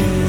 again.